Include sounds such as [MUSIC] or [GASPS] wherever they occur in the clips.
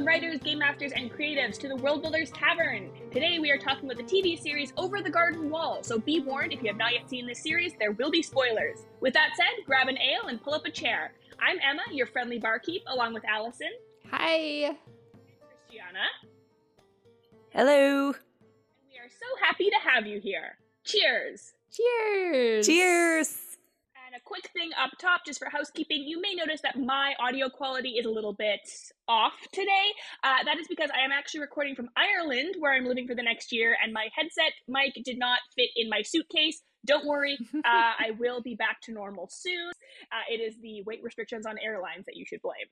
Welcome, writers, game masters, and creatives, to the World Builders Tavern. Today we are talking about the TV series Over the Garden Wall, so be warned if you have not yet seen this series, there will be spoilers. With that said, grab an ale and pull up a chair. I'm Emma, your friendly barkeep, along with Allison. Hi. Christiana. Hello. And we are so happy to have you here. Cheers. Cheers. Cheers. Quick thing up top, just for housekeeping, you may notice that my audio quality is a little bit off today. Uh, that is because I am actually recording from Ireland, where I'm living for the next year, and my headset mic did not fit in my suitcase. Don't worry, [LAUGHS] uh, I will be back to normal soon. Uh, it is the weight restrictions on airlines that you should blame.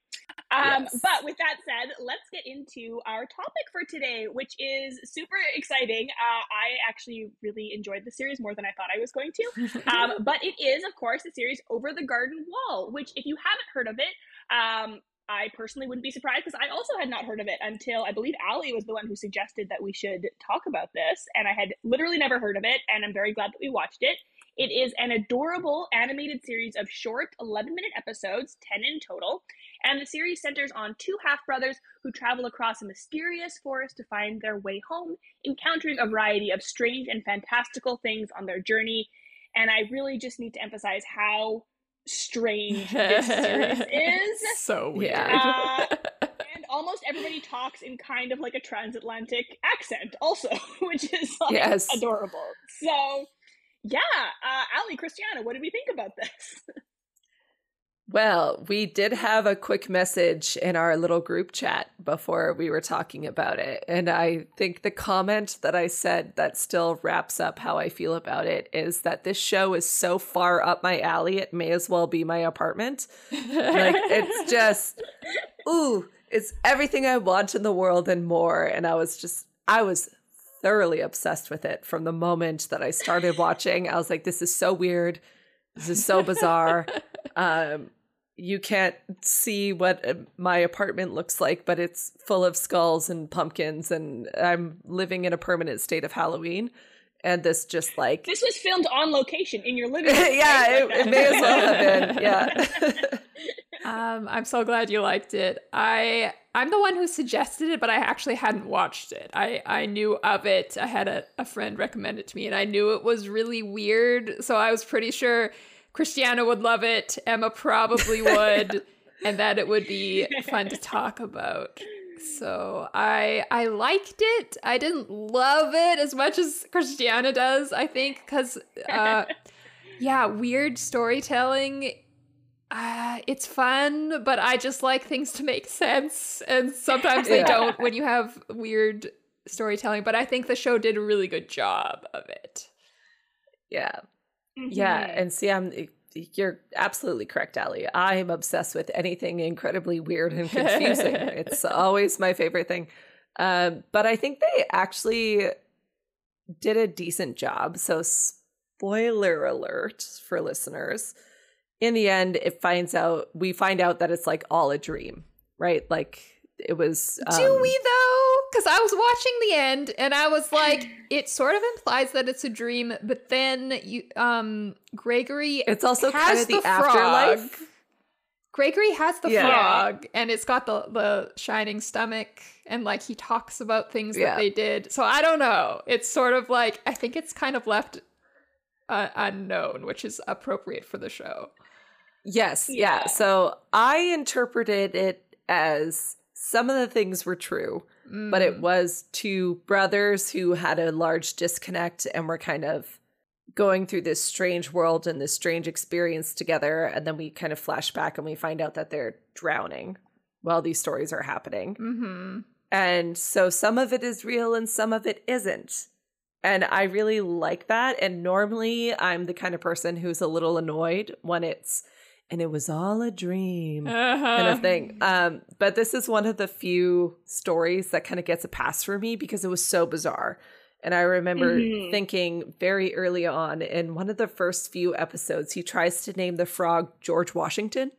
Um, Yes. But with that said, let's get into our topic for today, which is super exciting. Uh, I actually really enjoyed the series more than I thought I was going to. [LAUGHS] Um, but it is, of course, the series Over the Garden Wall, which, if you haven't heard of it, um, I personally wouldn't be surprised because I also had not heard of it until I believe Ali was the one who suggested that we should talk about this. And I had literally never heard of it, and I'm very glad that we watched it. It is an adorable animated series of short 11 minute episodes, 10 in total. And the series centers on two half brothers who travel across a mysterious forest to find their way home, encountering a variety of strange and fantastical things on their journey. And I really just need to emphasize how strange this series [LAUGHS] is. So weird. Uh, [LAUGHS] and almost everybody talks in kind of like a transatlantic accent, also, [LAUGHS] which is like Yes. adorable. So, yeah, uh, Ali, Christiana, what did we think about this? [LAUGHS] Well, we did have a quick message in our little group chat before we were talking about it. And I think the comment that I said that still wraps up how I feel about it is that this show is so far up my alley, it may as well be my apartment. Like, it's [LAUGHS] just, ooh, it's everything I want in the world and more. And I was just, I was thoroughly obsessed with it from the moment that I started watching. I was like, this is so weird. This is so bizarre. [LAUGHS] Um, you can't see what uh, my apartment looks like, but it's full of skulls and pumpkins, and I'm living in a permanent state of Halloween. And this just like, This was filmed on location in your living [LAUGHS] room. yeah, right? it, it may as well have been. Yeah. [LAUGHS] um, I'm so glad you liked it. I I'm the one who suggested it, but I actually hadn't watched it. I I knew of it. I had a, a friend recommend it to me, and I knew it was really weird. So I was pretty sure Christiana would love it. Emma probably would, [LAUGHS] and that it would be fun to talk about. So I I liked it. I didn't love it as much as Christiana does. I think because uh, [LAUGHS] yeah, weird storytelling. Uh, it's fun, but I just like things to make sense, and sometimes they Yeah. don't when you have weird storytelling. But I think the show did a really good job of it. yeah. Yeah, Mhm. and see, I'm you're absolutely correct, Ali. I'm obsessed with anything incredibly weird and confusing. [LAUGHS] it's always my favorite thing. Um, but I think they actually did a decent job. So, spoiler alert for listeners. In the end, it finds out we find out that it's like all a dream, right? Like it was. Do um, we though? Because I was watching the end and I was like, [SIGHS] it sort of implies that it's a dream, but then you, um, Gregory It's also kind of the, frog. afterlife. Gregory has the Yeah. frog, and it's got the the shining stomach, and like he talks about things Yeah. that they did. So I don't know. It's sort of like I think it's kind of left uh, unknown, which is appropriate for the show. Yes, yeah. Yeah. So I interpreted it as some of the things were true, but it Mm. was two brothers who had a large disconnect and were kind of going through this strange world and this strange experience together. And then we kind of flash back and we find out that they're drowning while these stories are happening. Mhm. And so some of it is real and some of it isn't. And I really like that. And normally I'm the kind of person who's a little annoyed when it's, and it was all a dream kind Uh-huh. of thing. Um, but this is one of the few stories that kind of gets a pass for me because it was so bizarre. And I remember Mhm. thinking very early on in one of the first few episodes, he tries to name the frog George Washington.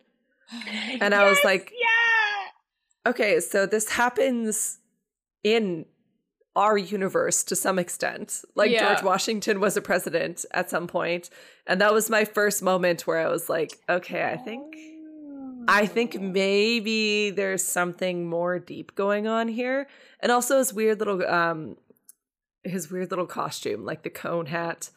[GASPS] And I was like, yeah. okay, so this happens in our universe to some extent. Like Yeah. George Washington was a president at some point, and that was my first moment where I was like, okay, I think I think maybe there's something more deep going on here. And also his weird little um his weird little costume, like the cone hat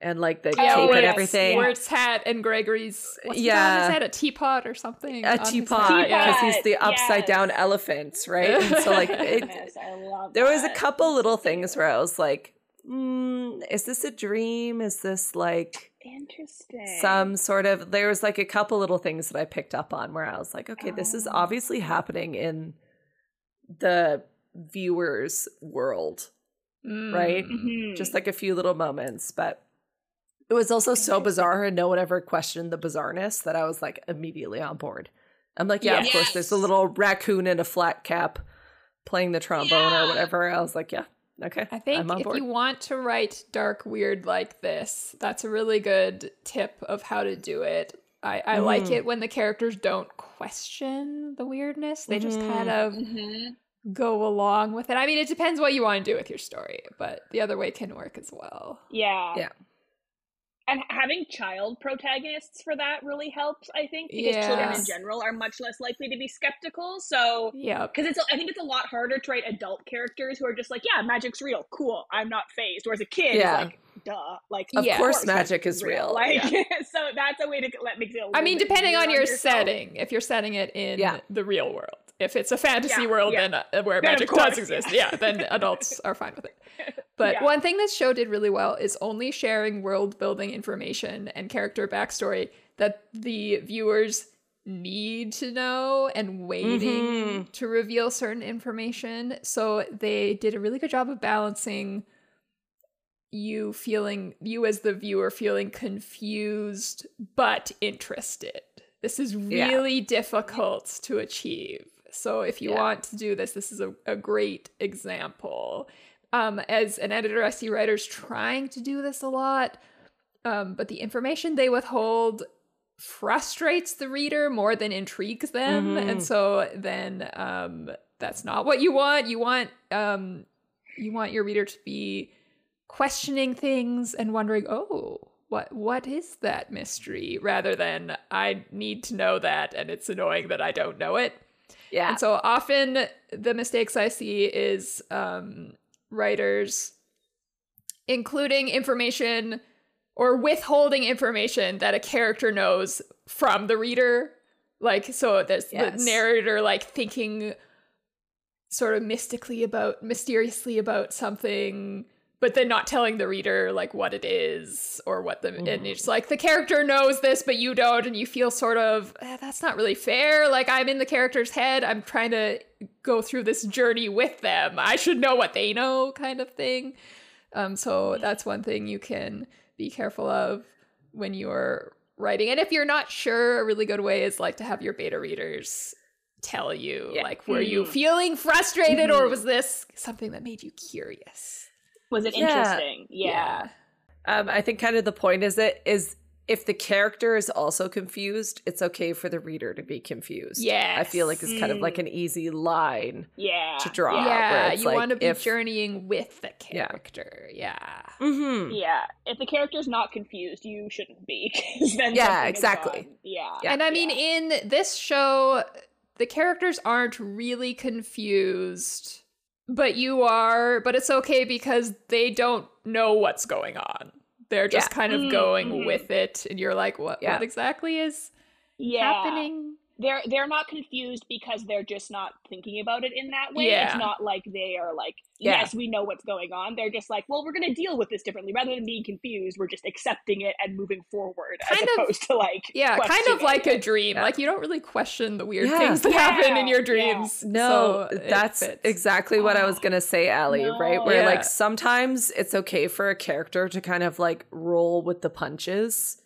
and like the Yeah, cape oh, and everything. Where's hat and Gregory's what's Yeah. on his head? A teapot or something? A teapot head? because he's the upside yes. down elephant, right? And so like [LAUGHS] it, Goodness, I love there was a couple little things where I was like, mm, is this a dream? Is this like Interesting. some sort of there was like a couple little things that I picked up on where I was like, okay, this is Oh. obviously happening in the viewer's world, Mm. right? Mhm. Just like a few little moments, but it was also so bizarre and no one ever questioned the bizarreness that I was like immediately on board. I'm like, yeah, of course, there's a little raccoon in a flat cap playing the trombone or whatever. I was like, yeah, okay. I think I'm on if board. you want to write dark weird like this, that's a really good tip of how to do it. I, I like Mhm. it when the characters don't question the weirdness. They just Mhm. kind of Mhm. go along with it. I mean, it depends what you want to do with your story, but the other way can work as well. Yeah. Yeah. And having child protagonists for that really helps, I think, because children in general are much less likely to be skeptical. So, yeah because it's, I think it's a lot harder to write adult characters who are just like, yeah, magic's real, cool, I'm not fazed. Whereas a kid Yeah. is like, duh, like, Of Yeah. course, magic is real. Like, [LAUGHS] so that's a way to let makes it. I mean, depending easier on your yourself. setting, if you're setting it in Yeah. the real world. If it's a fantasy Yeah, world, yeah. then uh, where Then magic course, does exist, yeah. yeah, then [LAUGHS] adults are fine with it. [LAUGHS] But Yeah. one thing this show did really well is only sharing world building information and character backstory that the viewers need to know and waiting Mhm. to reveal certain information. So they did a really good job of balancing you feeling you as the viewer feeling confused but interested. This is Yeah. really difficult to achieve. So if you Yeah. want to do this, this is a, a great example. Um, as an editor, I see writers trying to do this a lot, um, but the information they withhold frustrates the reader more than intrigues them, Mhm. and so then um, that's not what you want. You want um, you want your reader to be questioning things and wondering, oh, what what is that mystery? Rather than I need to know that, and it's annoying that I don't know it. Yeah. And so often the mistakes I see is um, writers including information or withholding information that a character knows from the reader. Like, so there's Yes. the narrator like thinking sort of mystically about, mysteriously about something, but then not telling the reader like what it is or what the, and Mhm. it's like the character knows this, but you don't, and you feel sort of, "Eh, that's not really fair. Like, I'm in the character's head, I'm trying to go through this journey with them. I should know what they know, kind of thing. Um, so that's one thing you can be careful of when you're writing. And if you're not sure, a really good way is like to have your beta readers tell you, Yeah. like, were you Mhm. feeling frustrated or Mhm. was this something that made you curious? Was it Yeah. interesting? Yeah. Um, I think kind of the point is it is if the character is also confused, it's okay for the reader to be confused. Yeah, I feel like it's kind of like an easy line. Yeah. To draw. Yeah. where Yeah, it's you like want to be if- journeying with the character. Yeah. Mm-hmm. Yeah. If the character's not confused, you shouldn't be. then Yeah, exactly. Yeah. Yeah. and I mean, Yeah. in this show, the characters aren't really confused, but you are. But it's okay because they don't know what's going on. They're just Yeah. kind of Mm, going mhm. with it, and you're like, "What? Yeah. What exactly is yeah. happening?" They're they're not confused because they're just not thinking about it in that way. Yeah. It's not like they are like, Yeah. yes, we know what's going on. They're just like, well, we're going to deal with this differently. Rather than being confused, we're just accepting it and moving forward as Kind of- opposed to like, Yeah, kind of questioning like a dream. Yeah. Like you don't really question the weird Yeah. things that happen in Yeah, your yeah. dreams. No, so that's exactly what I was gonna say, Allie, right? Where Yeah. like sometimes it's okay for a character to kind of like roll with the punches,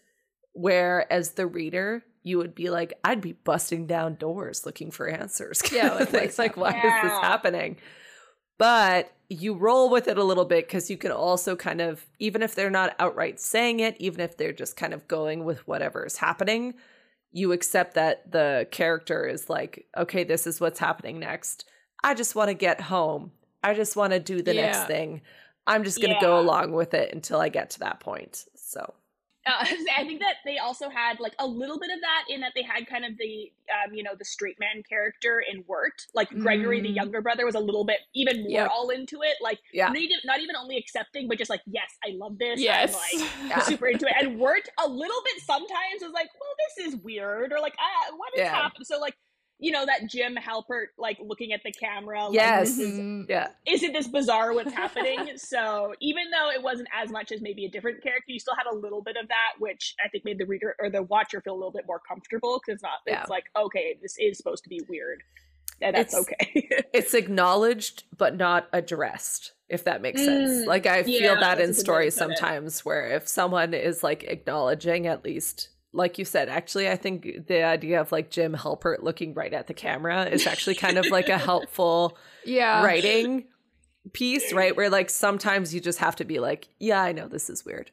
where as the reader, you would be like, I'd be busting down doors looking for answers. [LAUGHS] Yeah, like, It's like, why is this happening? But you roll with it a little bit because you can also kind of, even if they're not outright saying it, even if they're just kind of going with whatever is happening, you accept that the character is like, okay, this is what's happening next. I just want to get home. I just want to do the Yeah. next thing. I'm just going to go along with it until I get to that point. So, uh, [LAUGHS] I think that they also had like a little bit of that in that they had kind of the um, you know the straight man character in Wirt. Like Gregory, the Mm. younger brother, was a little bit even more Yep. all into it. Like Yeah. not even, not even only accepting, but just like yes, I love this. Yes. [LAUGHS] I'm like Yeah. super into it. And Wirt a little bit sometimes was like, well, this is weird, or like, ah, what is Yeah. happening? So like. You know that Jim Halpert like looking at the camera. Like, Yes. this is Mhm. Yeah. isn't this bizarre what's [LAUGHS] happening? so even though it wasn't as much as maybe a different character, you still had a little bit of that, which I think made the reader or the watcher feel a little bit more comfortable because it's not. Yeah. It's like okay, this is supposed to be weird, and that's It's- okay. [LAUGHS] It's acknowledged but not addressed, if that makes sense. Mm, Like I feel yeah, that in a good way to stories sometimes where if someone is like acknowledging at least like you said, actually I think the idea of like Jim Halpert looking right at the camera is actually kind of like a [LAUGHS] helpful Yeah. writing piece, right? Where like sometimes you just have to be like, yeah, I know this is weird.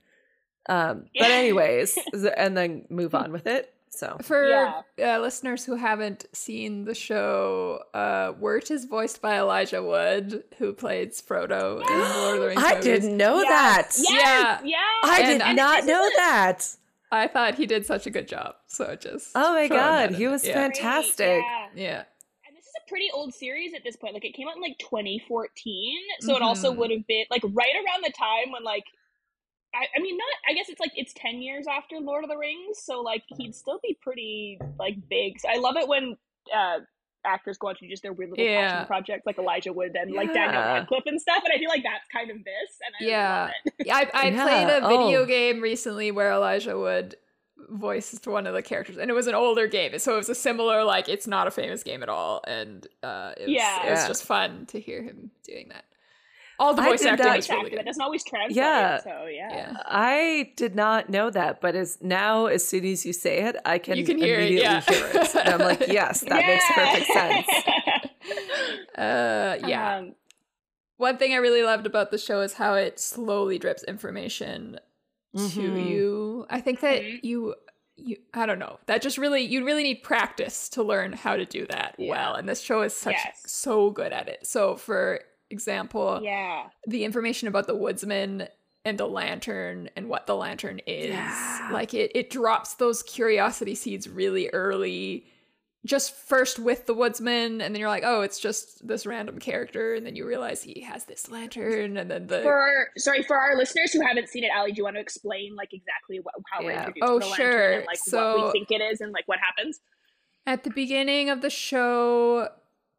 Um, but anyways, [LAUGHS] and then move on with it. So For Yeah. uh, listeners who haven't seen the show, uh, Wirt is voiced by Elijah Wood, who plays Frodo in Lord of the Rings. [GASPS] I movies. didn't know Yes, that. Yes, Yeah. yeah. I And- did and not this know a- that. I thought he did such a good job. So just Oh my god, he was yeah. fantastic. Yeah. Yeah. And this is a pretty old series at this point. Like it came out in like 2014, so it also Mhm. would have been like right around the time when like I, I mean not I guess it's like it's 10 years after Lord of the Rings, so like he'd still be pretty like big. So I love it when uh actors go on to do just their weird little Yeah. passion projects like Elijah Wood and like Daniel Yeah. Radcliffe and stuff, and I feel like that's kind of this, and I Yeah. love it. I, I Yeah, played a video oh. game recently where Elijah Wood voiced one of the characters, and it was an older game, so it was a similar like it's not a famous game at all, and uh, it was, Yeah. it was Yeah. just fun to hear him doing that. All the voice acting not- was really Actor, that doesn't always translate. Yeah. So yeah. Yeah. I did not know that, but as now as soon as you say it, I can You can hear it, immediately yeah. hear it. And I'm like, [LAUGHS] yes, that makes perfect sense. [LAUGHS] Uh, yeah. Um, One thing I really loved about the show is how it slowly drips information to Mhm. you. I think that Mhm. you you I don't know. That just really you really need practice to learn how to do that Yeah. well. And this show is such Yes. so good at it. So for example, yeah. the information about the woodsman and the lantern and what the lantern is. Yeah. Like it it drops those curiosity seeds really early. Just first with the woodsman, and then you're like, oh, it's just this random character, and then you realize he has this lantern, and then the For our, sorry for our listeners who haven't seen it, Ali, do you want to explain like exactly what, how we're Yeah. introduced Oh, to the sure. lantern and like what we think it is and like what happens? At the beginning of the show,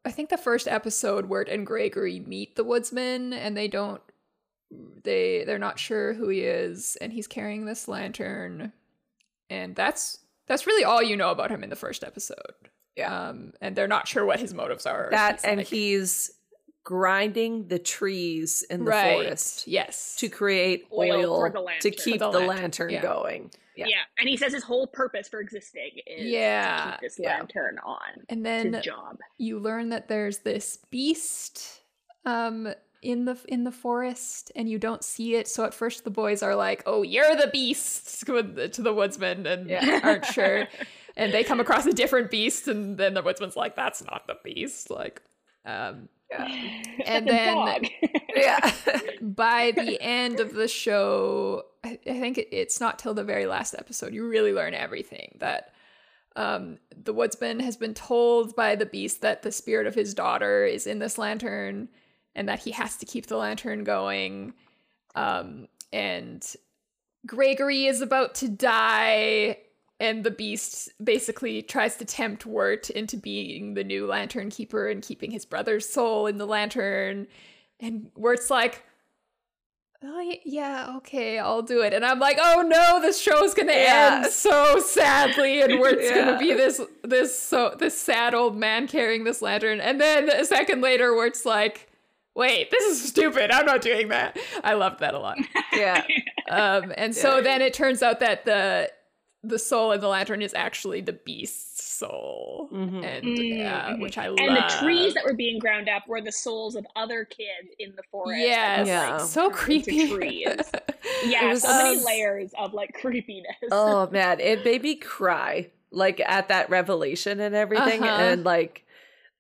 I think the first episode, Wirt and Gregory meet the woodsman, and they don't they they're not sure who he is, and he's carrying this lantern, and that's that's really all you know about him in the first episode. Yeah. um, and they're not sure what his motives are. That He's and like- he's grinding the trees in the right, forest yes, to create Oil oil, for the to keep For the, the lantern, lantern, yeah. going. Yeah. Yeah. and he says his whole purpose for existing is Yeah, to keep this yeah. lantern on. and then his job. you learn that there's this beast um in the in the forest and you don't see it so at first the boys are like oh you're the beast [LAUGHS] to the- to the woodsman and Yeah. [LAUGHS] aren't sure [LAUGHS] and they come across a different beast and then the woodsman's like that's not the beast like um Yeah. [LAUGHS] And then- yeah. [LAUGHS] by the end of the show i, think it's not till the very last episode you really learn everything that um, the woodsman has been told by the beast that the spirit of his daughter is in this lantern and that he has to keep the lantern going um, and gregory is about to die and the beast basically tries to tempt Wirt into being the new lantern keeper and keeping his brother's soul in the lantern and Wirt's like oh yeah okay i'll do it and i'm like oh no this show's gonna Yeah. end so sadly and [LAUGHS] Wirt's Yeah. gonna be this this so this sad old man carrying this lantern and then a second later Wirt's like wait this is stupid i'm not doing that i loved that a lot [LAUGHS] yeah. um and so Yeah. then it turns out that the the soul in the lantern is actually the beast's soul Mhm. and Mm, uh, which i love And the trees that were being ground up were the souls of other kids in the forest. yes was, Yeah. like, so creepy [LAUGHS] trees. Yeah, was so many layers of like [LAUGHS] creepiness. Oh man, it made me cry like at that revelation and everything. Uh-huh. And like,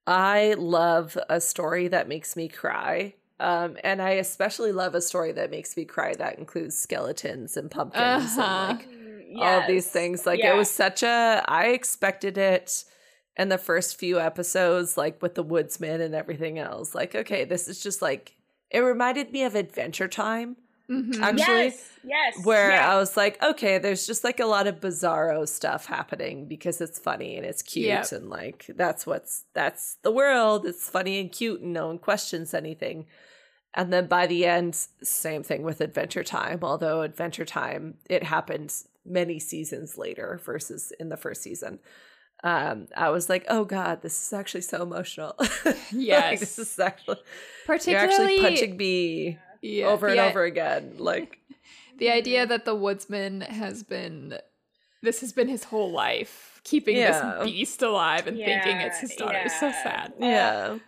I love a story that makes me cry. Um, and I especially love a story that makes me cry that includes skeletons and pumpkins Uh-huh. and like all of these things. Like Yeah. it was such a I expected it in the first few episodes, like with the woodsman and everything else. Like, okay, this is just like it reminded me of Adventure Time. Mhm. Actually, yes, yes. where yeah. I was like, okay, there's just like a lot of bizarro stuff happening because it's funny and it's cute Yeah. and like that's what's that's the world. It's funny and cute and no one questions anything. And then by the end, same thing with Adventure Time. Although Adventure Time, it happened many seasons later versus in the first season. Um, I was like, oh god, this is actually so emotional. [LAUGHS] Like, Yes. this is actually you're Particularly actually punching me yeah, over and the, over again. Like [LAUGHS] The idea that the woodsman has been this has been his whole life, keeping Yeah. this beast alive and thinking it's his daughter is so yeah. sad. yeah.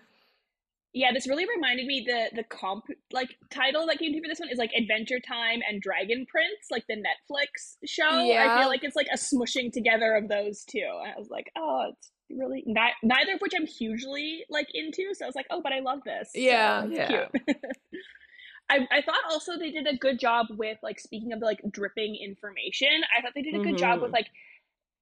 Yeah, this really reminded me the the comp like title that came to me for this one is like Adventure Time and Dragon Prince, like the Netflix show. I feel like it's like a smushing together of those two. And I was like, oh, it's really ni- neither of which I'm hugely like into. So I was like, oh, but I love this. So Yeah. it's Yeah. cute. [LAUGHS] I, I thought also they did a good job with like speaking of the like dripping information. I thought they did a good job with Mhm. like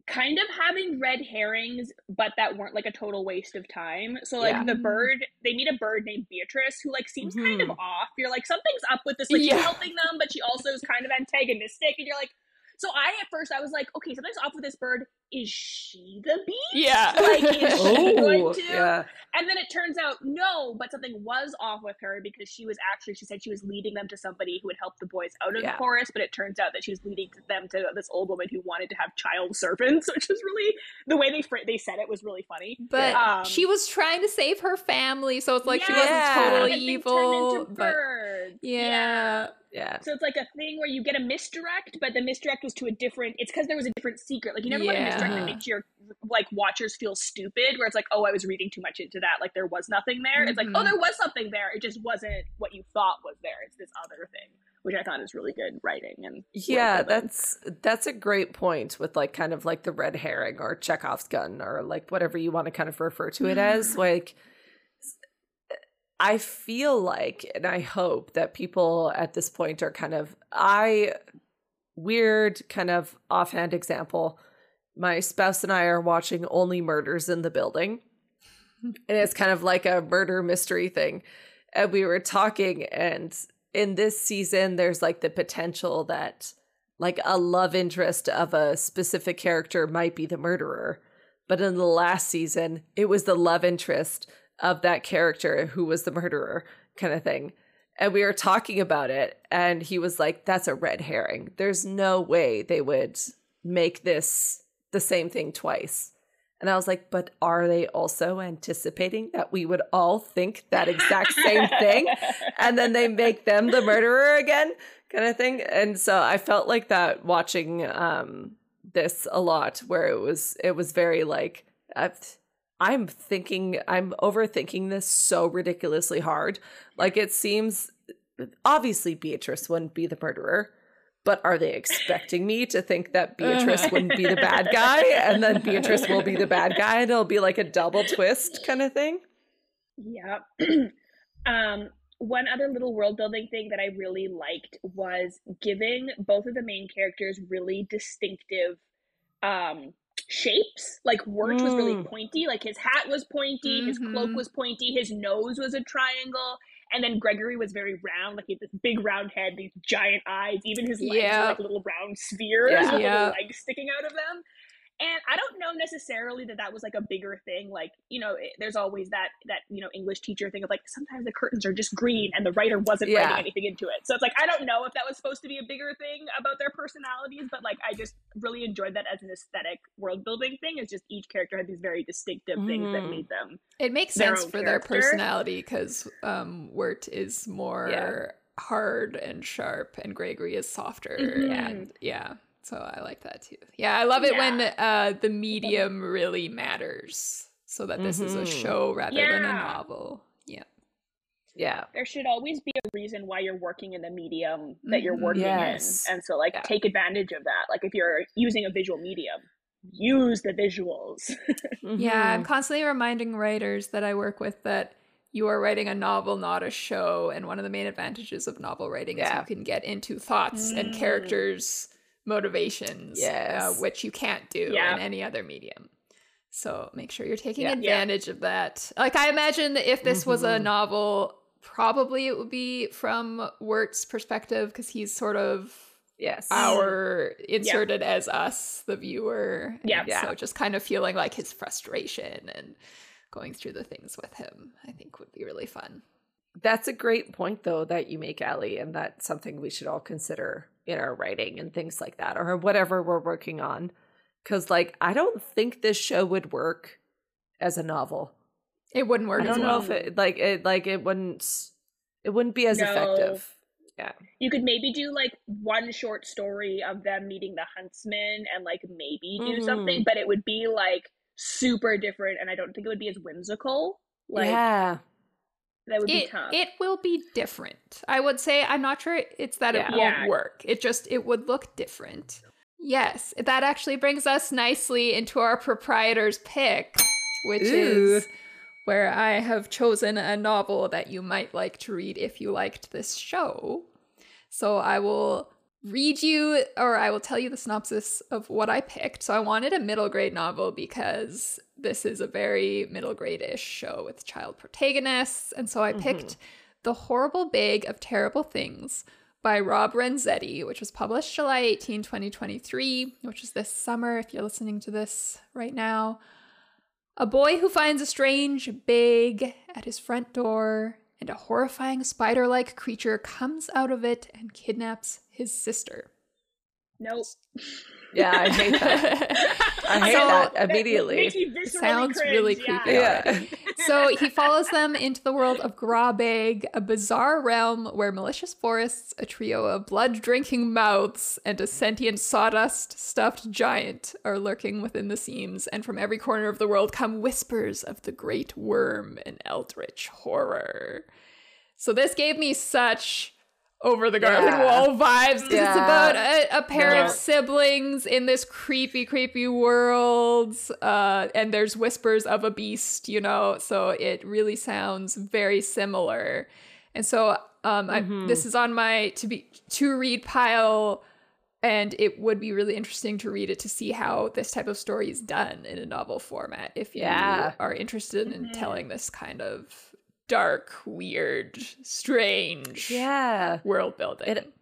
kind of having red herrings, but that weren't like a total waste of time. So like Yeah. the bird, they meet a bird named Beatrice who like seems kind of Mhm. off. You're like something's up with this. Like Yeah. she's helping them, but she also is kind of antagonistic, and you're like. So I at first I was like, okay, something's off with this bird. Is she the beast? Yeah. [LAUGHS] Like is she going [LAUGHS] Oh, to? yeah. And then it turns out no, but something was off with her because she was actually she said she was leading them to somebody who would help the boys out of Yeah. the forest, but it turns out that she was leading them to this old woman who wanted to have child servants, [LAUGHS] which was really the way they fr- they said it was really funny. But Um, she was trying to save her family, so it's like she wasn't totally but they turned evil. But birds. yeah. Yeah. So it's like a thing where you get a misdirect, but the misdirect was to a different. It's because there was a different secret. Like you never want to misdirect Yeah. that makes your like watchers feel stupid, where it's like, oh, I was reading too much into that. Like there was nothing there. It's like, oh, Mhm. there was something there. It just wasn't what you thought was there. It's this other thing, which I thought is really good writing and Yeah, that's that's a great point with like kind of like the red herring or Chekhov's gun or like whatever you want to kind of refer to it as. Like I feel like and I hope that people at this point are kind of I weird kind of offhand example. My spouse and I are watching Only Murders in the Building. and it's kind of like a murder mystery thing. And we were talking and in this season there's like the potential that like a love interest of a specific character might be the murderer. But in the last season, it was the love interest of that character who was the murderer, kind of thing. And we were talking about it, and he was like, That's a red herring. There's no way they would make this the same thing twice. And I was like, But are they also anticipating that we would all think that exact same [LAUGHS] thing? and then they make them the murderer again kind of thing and so i felt like that watching um this a lot where it was it was very like I've, i'm thinking i'm overthinking this so ridiculously hard. Like it seems obviously beatrice wouldn't be the murderer but are they expecting me to think that [LAUGHS] beatrice wouldn't be the bad guy and then beatrice will be the bad guy and it'll be like a double twist kind of thing? Yeah. [CLEARS THROAT] um, one other little world building thing that I really liked was giving both of the main characters really distinctive um shapes. Like Wirt was really Mm. pointy, like his hat was pointy, his cloak Mhm. was pointy, his nose was a triangle, and then Gregory was very round, like he had this big round head, these giant eyes, even his legs Yeah. were like little round spheres Yeah. [LAUGHS] with Yeah. little legs sticking out of them. And I don't know necessarily that that was like a bigger thing. Like, you know, it, there's always that that you know English teacher thing of like sometimes the curtains are just green and the writer wasn't Yeah. writing anything into it. So it's like I don't know if that was supposed to be a bigger thing about their personalities, but like I just really enjoyed that as an aesthetic world building thing. Is just each character had these very distinctive things that made them. It makes sense for their personality because um, Wirt is more Yeah. hard and sharp, and Gregory is softer. Mhm. And yeah, so I like that too. Yeah, I love it when uh, the medium really matters, so that this is a Mhm. show rather than a novel. Yeah. yeah There should always be a reason why you're working in the medium that you're Mhm. working Yes. in, and so like Yeah. take advantage of that. Like if you're using a visual medium, use the visuals. [LAUGHS] Yeah, I'm constantly reminding writers that I work with that you are writing a novel, not a show. And one of the main advantages of novel writing is you can get into thoughts and Mm. characters motivations, uh, which you can't do Yeah. in any other medium. So make sure you're taking Yeah. Yeah. advantage of that. Like I imagine that if this was a Mhm. novel, probably it would be from Wirt's perspective because he's sort of Yes. our inserted as us, the viewer. Yeah. Yeah. So just kind of feeling like his frustration and going through the things with him, I think would be really fun. That's a great point, though, that you make, Allie, and that's something we should all consider in our writing and things like that, or whatever we're working on. Because, like, I don't think this show would work as a novel. It wouldn't work I as don't well. know if it like it like it wouldn't it wouldn't be as No. effective. Yeah. You could maybe do like one short story of them meeting the huntsman and like maybe do Mhm. something, but it would be like super different and I don't think it would be as whimsical. Like yeah, that would be it, tough. it will be different. I would say I'm not sure it's that Yeah. it won't Yeah. work. It just it would look different. Yes, that actually brings us nicely into our proprietor's pick, which Ooh. is where I have chosen a novel that you might like to read if you liked this show. So I will read you or I will tell you the synopsis of what I picked. So I wanted a middle grade novel because this is a very middle grade ish show with child protagonists. And so I mm-hmm. picked The Horrible Bag of Terrible Things by Rob Renzetti, which was published July 18, 2023, which is this summer if you're listening to this right now. A boy who finds a strange bag at his front door, and a horrifying spider like creature comes out of it and kidnaps his sister. nope. yeah, I hate that. [LAUGHS] I hate So- that That immediately. makes me viscerally Sounds really creepy. Yeah. yeah, so he follows them into the world of Grabeg, a bizarre realm where malicious forests, a trio of blood drinking mouths, and a sentient sawdust stuffed giant are lurking within the seams, and from every corner of the world come whispers of the great worm and eldritch horror. So this gave me such over the garden Yeah. wall vibes. 'cause It's Yeah. about a, a pair No. of siblings in this creepy, creepy world, uh, and there's whispers of a beast, you know. So it really sounds very similar. And so um, I, Mhm. this is on my to be to read pile. And it would be really interesting to read it to see how this type of story is done in a novel format. If you Yeah. are interested in Mhm. telling this kind of dark, weird, strange yeah. world building. It-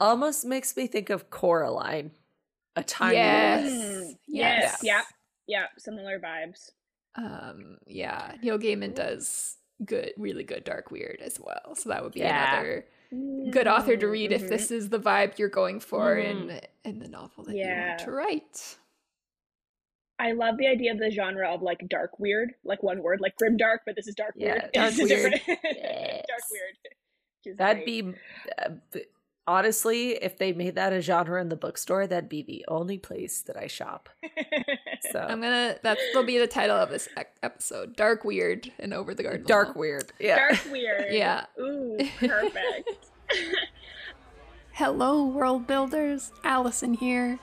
Almost makes me think of Coraline, a time. Yes. Mm, Yes. yes. Yep. Yep. Similar vibes. um, yeah, Neil Gaiman does good, really good dark weird as well. So that would be Yeah. another good author to Mm, read if mhm. this is the vibe you're going for Mhm. in in the novel that you Yeah. want to write. I love the idea of the genre of like dark weird, like one word, like grim dark, but this is dark Yeah, weird. [LAUGHS] dark weird. [LAUGHS] Yes. dark weird. That'd great. be uh, b- honestly, if they made that a genre in the bookstore, that'd be the only place that I shop. [LAUGHS] So I'm gonna that's will be the title of this episode: Dark Weird and Over the Garden. dark Wall. weird. Yeah. dark weird. Yeah. Ooh, perfect. Hello, world builders. Allison here.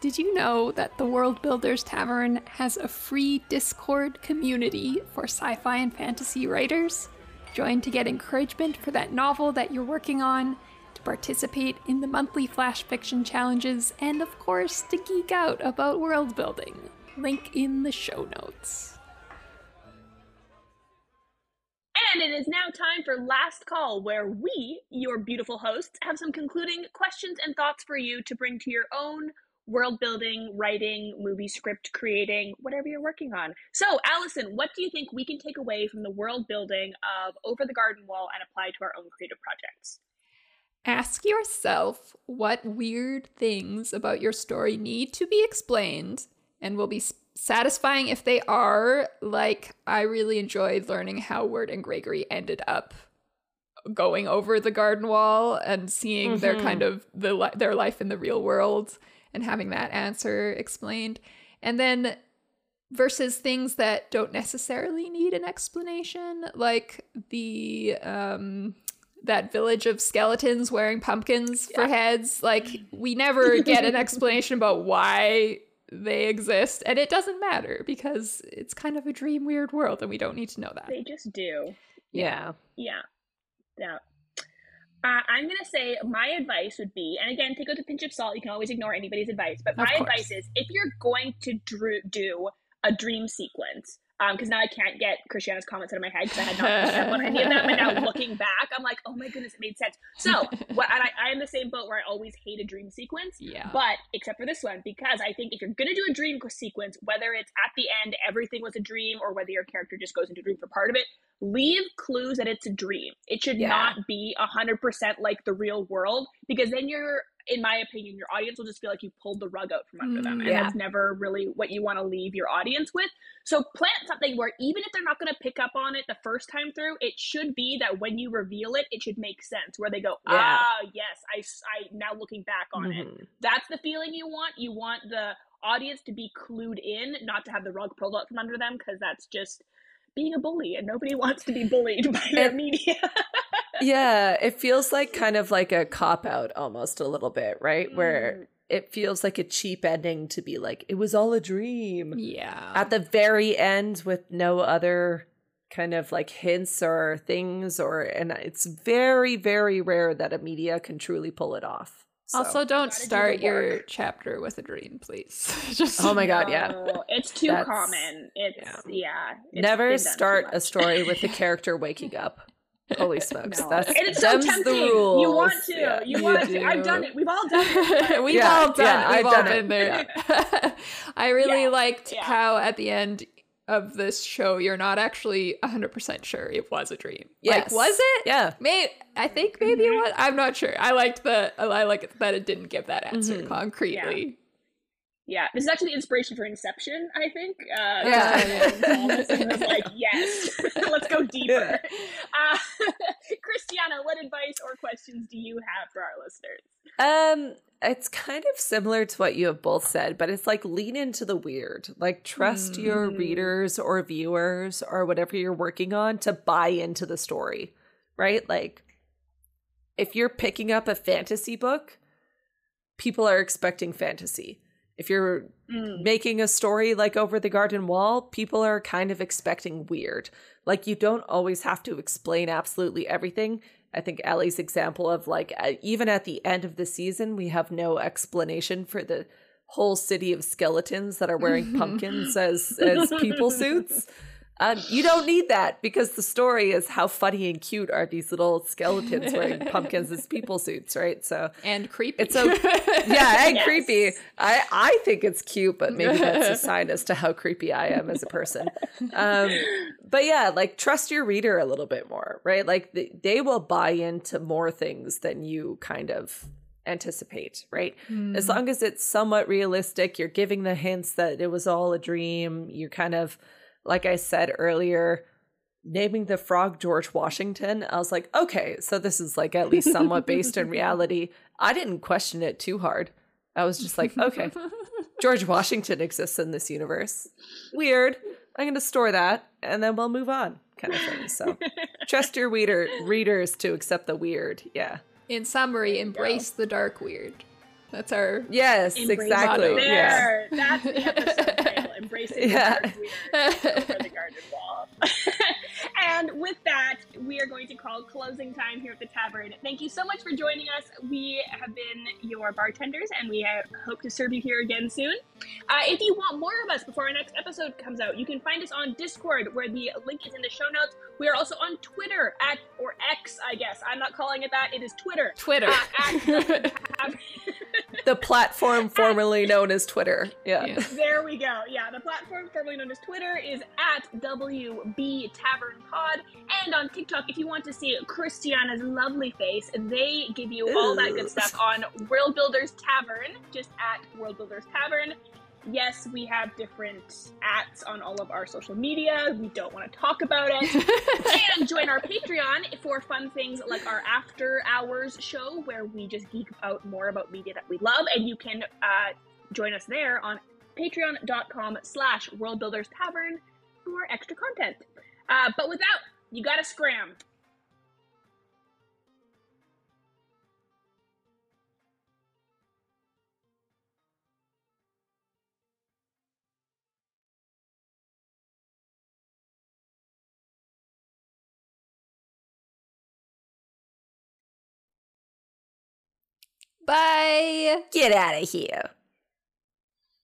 Did you know that the World Builders Tavern has a free Discord community for sci fi and fantasy writers? Join to get encouragement for that novel that you're working on, to participate in the monthly flash fiction challenges, and of course, to geek out about world building. Link in the show notes. And it is now time for Last Call, where we, your beautiful hosts, have some concluding questions and thoughts for you to bring to your own world building, writing, movie script creating, whatever you're working on. So, Allison, what do you think we can take away from the world building of Over the Garden Wall and apply to our own creative projects? Ask yourself what weird things about your story need to be explained and will be satisfying if they are. Like, I really enjoyed learning how Wirt and Gregory ended up going over the garden wall and seeing their Mhm. kind of the li- their life in the real world and having that answer explained. And then versus things that don't necessarily need an explanation, like the um that village of skeletons wearing pumpkins for heads. Like we never get an explanation about why they exist, and it doesn't matter because it's kind of a dream weird world, and we don't need to know that. They just do. Yeah. Yeah. Yeah. Uh, I'm gonna say my advice would be, and again, take it with a pinch of salt. You can always ignore anybody's advice, but my advice is if you're going to dr- do a dream sequence, Um, because now I can't get Christiana's comments out of my head because I had not picked up on [LAUGHS] any of them, but now looking back, I'm like, oh my goodness, it made sense. So, [LAUGHS] what and I, I am the same boat where I always hate a dream sequence. Yeah. But except for this one, because I think if you're gonna do a dream sequence, whether it's at the end everything was a dream or whether your character just goes into a dream for part of it, leave clues that it's a dream. It should Yeah. not be a hundred percent like the real world because then you're, in my opinion, your audience will just feel like you pulled the rug out from under them, Mm, and yeah. that's never really what you want to leave your audience with. So plant something where even if they're not going to pick up on it the first time through, it should be that when you reveal it, it should make sense. Where they go, Yeah. ah, yes, I, I now looking back on it Mhm. that's the feeling you want. You want the audience to be clued in, not to have the rug pulled out from under them, because that's just being a bully, and nobody [LAUGHS] wants to be bullied by their media. [LAUGHS] Yeah, it feels like kind of like a cop out almost a little bit, right? Where mm. it feels like a cheap ending to be like, it was all a dream. Yeah. At the very end with no other kind of like hints or things or and it's very, very rare that a media can truly pull it off. So- also, don't Gotta do start your chapter with a dream, please. [LAUGHS] Just Oh my god, yeah. No, it's too That's- common. It's yeah. it's been Never start a story with the [LAUGHS] character waking up. Holy [LAUGHS] smokes. No. That's and it's so tempting. the rules. You want to. Yeah, you want to. I've done it. We've all done it. We've Yeah, all done yeah, it. We've I've all done been it. there. I really Yeah, liked yeah. how at the end of this show you're not actually 100% sure it was a dream. Yes. Like was it? Yeah. May I think maybe it was. I'm not sure. I liked the I like that it didn't give that answer Mhm. concretely. Yeah, this is actually the inspiration for Inception. I think. Uh, Yeah. [LAUGHS] Thomas was like, yes, [LAUGHS] let's go deeper. Uh, [LAUGHS] Christiana, what advice or questions do you have for our listeners? Um, it's kind of similar to what you have both said, but it's like lean into the weird. Like trust your Mm. readers or viewers or whatever you're working on to buy into the story, right? Like if you're picking up a fantasy book, people are expecting fantasy. If you're Mm. making a story like Over the Garden Wall, people are kind of expecting weird. Like you don't always have to explain absolutely everything. I think Ellie's example of like uh, even at the end of the season, we have no explanation for the whole city of skeletons that are wearing [LAUGHS] pumpkins as as people suits. [LAUGHS] Um, you don't need that because the story is how funny and cute are these little skeletons wearing [LAUGHS] pumpkins as people suits, right? So And creepy. it's so [LAUGHS] yeah, and Yes. creepy. I I think it's cute, but maybe that's a [LAUGHS] sign as to how creepy I am as a person. Um, but yeah, like trust your reader a little bit more, right? Like they, they will buy into more things than you kind of anticipate, right? As long as it's somewhat realistic, you're giving the hints that it was all a dream. You're kind of, like I said earlier, naming the frog George Washington. I was like, okay, so this is like at least somewhat based in reality. I didn't question it too hard. I was just like, okay, [LAUGHS] George Washington exists in this universe. Weird. I'm going to store that and then we'll move on, kind of thing. So [LAUGHS] trust your reader readers to accept the weird. Yeah. In summary, you go. embrace the dark weird. That's our Yes, exactly. motto. Yeah. That's the episode title. [LAUGHS] Embracing Yeah. the dark weird over the garden wall. [LAUGHS] and with that, we are going to call closing time here at the tavern. Thank you so much for joining us. We have been your bartenders, and we hope to serve you here again soon. Uh, if you want more of us before our next episode comes out, you can find us on Discord, where the link is in the show notes. We are also on Twitter at or X, I guess. I'm not calling it that. It is Twitter. Twitter. Uh. [LAUGHS] [LAUGHS] The platform formerly known as Twitter. Yeah. Yeah. There we go. Yeah, the platform formerly known as Twitter is at WB Tavern Pod. And on TikTok, if you want to see Christiana's lovely face, they give you all that good stuff on World Builders Tavern, just at World Builders Tavern. Yes, we have different ats on all of our social media. We don't want to talk about it. [LAUGHS] and join our Patreon for fun things like our after hours show, where we just geek out more about media that we love. And you can uh, join us there on patreon.com slash worldbuilders tavern for extra content. Uh, but without, you gotta scram. Bye. Get out of here.